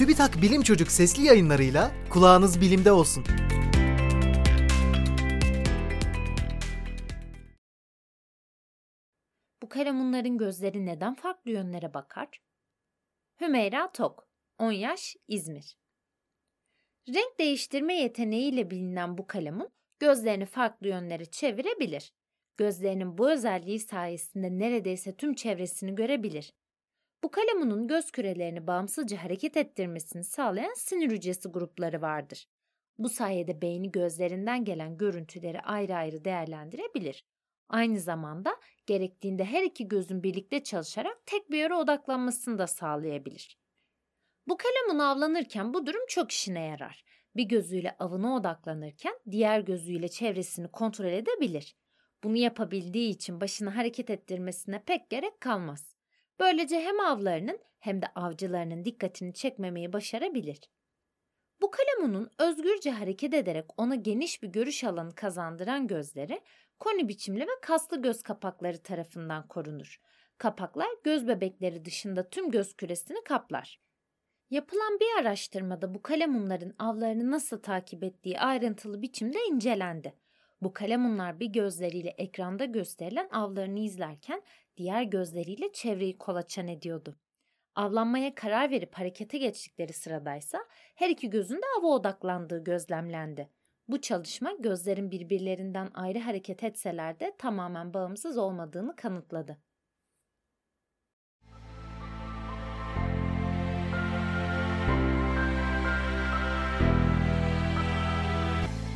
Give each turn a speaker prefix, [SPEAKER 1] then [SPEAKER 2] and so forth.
[SPEAKER 1] TÜBİTAK Bilim Çocuk sesli yayınlarıyla kulağınız bilimde olsun.
[SPEAKER 2] Bu kalemunların gözleri neden farklı yönlere bakar? Hümeyra Tok, 10 yaş, İzmir. Renk değiştirme yeteneğiyle bilinen bu kalemun gözlerini farklı yönlere çevirebilir. Gözlerinin bu özelliği sayesinde neredeyse tüm çevresini görebilir. Bu kalemunun göz kürelerini bağımsızca hareket ettirmesini sağlayan sinir hücresi grupları vardır. Bu sayede beyni gözlerinden gelen görüntüleri ayrı ayrı değerlendirebilir. Aynı zamanda gerektiğinde her iki gözün birlikte çalışarak tek bir yere odaklanmasını da sağlayabilir. Bu kalemun avlanırken bu durum çok işine yarar. Bir gözüyle avına odaklanırken diğer gözüyle çevresini kontrol edebilir. Bunu yapabildiği için başını hareket ettirmesine pek gerek kalmaz. Böylece hem avlarının hem de avcılarının dikkatini çekmemeyi başarabilir. Bu kalemunun özgürce hareket ederek ona geniş bir görüş alanı kazandıran gözleri koni biçimli ve kaslı göz kapakları tarafından korunur. Kapaklar göz bebekleri dışında tüm göz küresini kaplar. Yapılan bir araştırmada bu kalemunların avlarını nasıl takip ettiği ayrıntılı biçimde incelendi. Bu kalemunlar bir gözleriyle ekranda gösterilen avlarını izlerken diğer gözleriyle çevreyi kolaçan ediyordu. Avlanmaya karar verip harekete geçtikleri sıradaysa her iki gözün de ava odaklandığı gözlemlendi. Bu çalışma gözlerin birbirlerinden ayrı hareket etseler de tamamen bağımsız olmadığını kanıtladı.